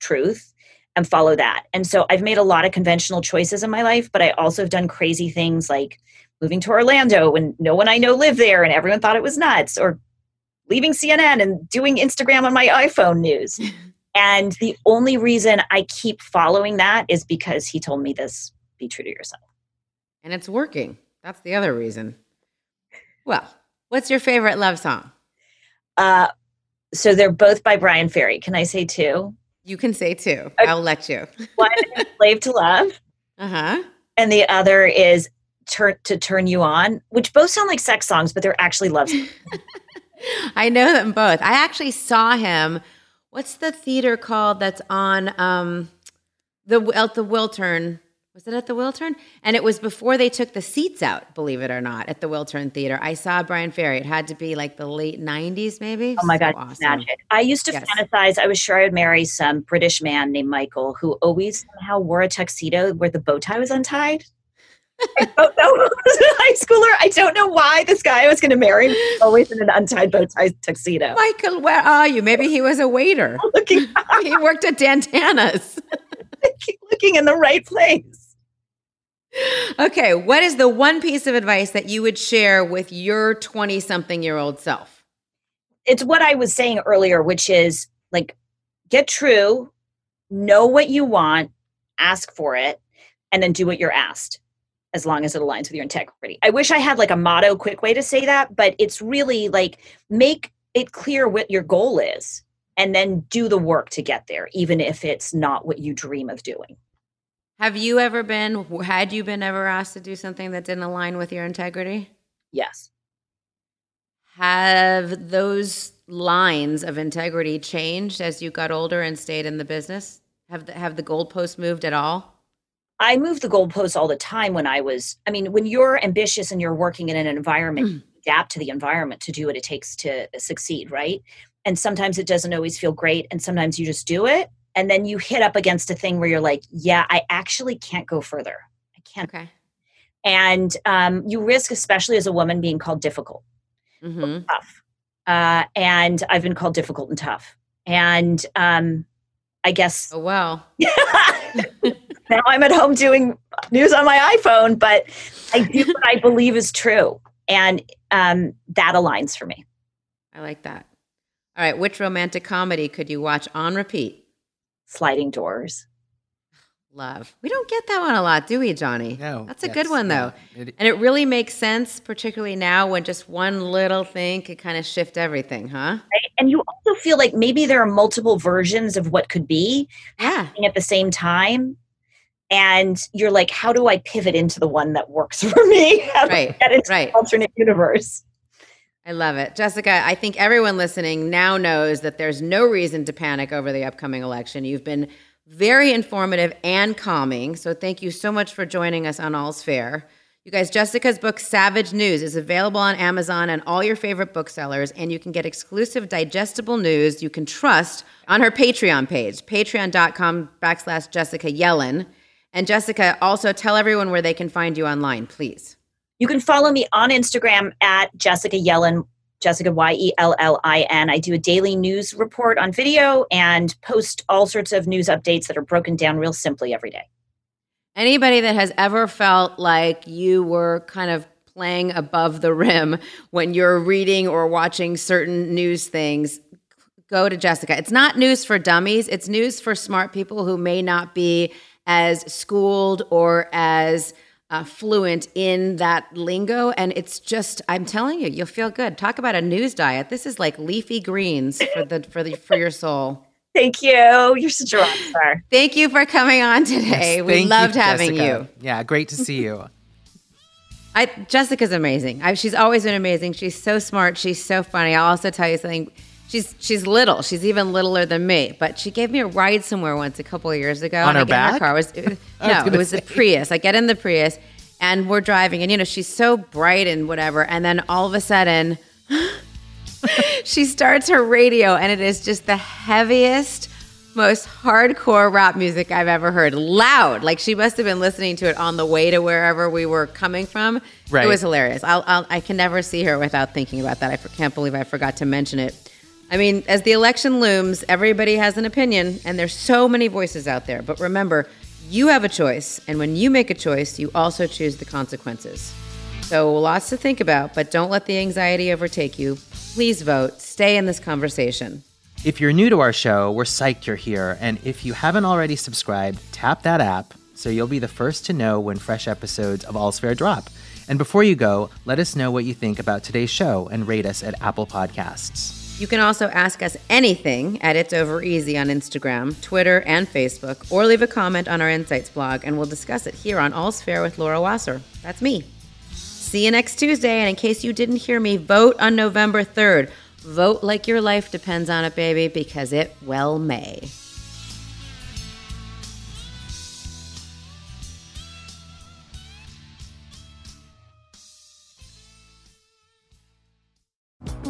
truth and follow that. And so I've made a lot of conventional choices in my life, but I also have done crazy things like moving to Orlando when no one I know lived there and everyone thought it was nuts, or leaving CNN and doing Instagram on my iPhone news. and the only reason I keep following that is because he told me this be true to yourself. And it's working. That's the other reason. Well, what's your favorite love song? Uh, so they're both by Bryan Ferry. Can I say two? You can say two. Okay. I'll let you. One is Slave to Love. Uh huh. And the other is Turn to Turn You On, which both sound like sex songs, but they're actually love songs. I know them both. I actually saw him. What's the theater called that's on um, the at the Wiltern? Was it at the Wiltern? And it was before they took the seats out, believe it or not, at the Wiltern Theater. I saw Bryan Ferry. It had to be like the late 90s, maybe. Oh my so God, awesome. magic. I used to yes. fantasize, I was sure I would marry some British man named Michael who always somehow wore a tuxedo where the bow tie was untied. I don't know. high schooler. I don't know why this guy I was going to marry always in an untied bow tie tuxedo. Michael, where are you? Maybe he was a waiter. looking, he worked at Dan Tana's. looking in the right place. Okay, what is the one piece of advice that you would share with your 20 something year old self? It's what I was saying earlier, which is like get true, know what you want, ask for it, and then do what you're asked as long as it aligns with your integrity. I wish I had like a motto, quick way to say that, but it's really like make it clear what your goal is and then do the work to get there, even if it's not what you dream of doing. Have you ever been, had you been ever asked to do something that didn't align with your integrity? Yes. Have those lines of integrity changed as you got older and stayed in the business? Have the, have the goalposts moved at all? I moved the goalposts all the time when I was, I mean, when you're ambitious and you're working in an environment, mm. adapt to the environment to do what it takes to succeed, right? And sometimes it doesn't always feel great. And sometimes you just do it. And then you hit up against a thing where you're like, yeah, I actually can't go further. I can't. Okay. And um, you risk, especially as a woman, being called difficult, mm-hmm. tough, uh, and I've been called difficult and tough. And um, I guess Oh wow. now I'm at home doing news on my iPhone, but I do what I believe is true, and um, that aligns for me. I like that. All right, which romantic comedy could you watch on repeat? Sliding doors. Love. We don't get that one a lot, do we, Johnny? No, That's a yes, good one, though. no. It- and it really makes sense, particularly now when just one little thing could kind of shift everything, huh? Right? And you also feel like maybe there are multiple versions of what could be Yeah. happening at the same time. And you're like, how do I pivot into the one that works for me? How Right, get into right. alternate universe? I love it. Jessica, I think everyone listening now knows that there's no reason to panic over the upcoming election. You've been very informative and calming. So thank you so much for joining us on All's Fair. You guys, Jessica's book, Savage News, is available on Amazon and all your favorite booksellers, and you can get exclusive digestible news you can trust on her Patreon page, patreon.com backslash Jessica Yellin. And Jessica, also tell everyone where they can find you online, please. You can follow me on Instagram at Jessica Yellin, Jessica Y E L L I N. I do a daily news report on video and post all sorts of news updates that are broken down real simply every day. Anybody that has ever felt like you were kind of playing above the rim when you're reading or watching certain news things, go to Jessica. It's not news for dummies, it's news for smart people who may not be as schooled or as uh, fluent in that lingo. And it's just, I'm telling you, you'll feel good. Talk about a news diet. This is like leafy greens for the for the for your soul. Thank you. You're such a rock star. Thank you for coming on today. Yes, we thank you, loved having Jessica. you. Yeah, great to see you. I, Jessica's amazing. I, she's always been amazing. She's so smart. She's so funny. I'll also tell you something. She's she's little. She's even littler than me. But she gave me a ride somewhere once a couple of years ago. On her I get in back? car. It was, it I was no, it was a Prius. I get in the Prius, and we're driving, and you know she's so bright and whatever. And then all of a sudden, she starts her radio, and it is just the heaviest, most hardcore rap music I've ever heard. Loud, like she must have been listening to it on the way to wherever we were coming from. Right. It was hilarious. I'll, I'll, I can never see her without thinking about that. I for- can't believe I forgot to mention it. I mean, as the election looms, everybody has an opinion, and there's so many voices out there. But remember, you have a choice, and when you make a choice, you also choose the consequences. So lots to think about, but don't let the anxiety overtake you. Please vote. Stay in this conversation. If you're new to our show, we're psyched you're here. And if you haven't already subscribed, tap that app so you'll be the first to know when fresh episodes of All's Fair drop. And before you go, let us know what you think about today's show and rate us at Apple Podcasts. You can also ask us anything at It's Over Easy on Instagram, Twitter, and Facebook, or leave a comment on our Insights blog, and we'll discuss it here on All's Fair with Laura Wasser. That's me. See you next Tuesday, and in case you didn't hear me, vote on November 3rd. Vote like your life depends on it, baby, because it well may.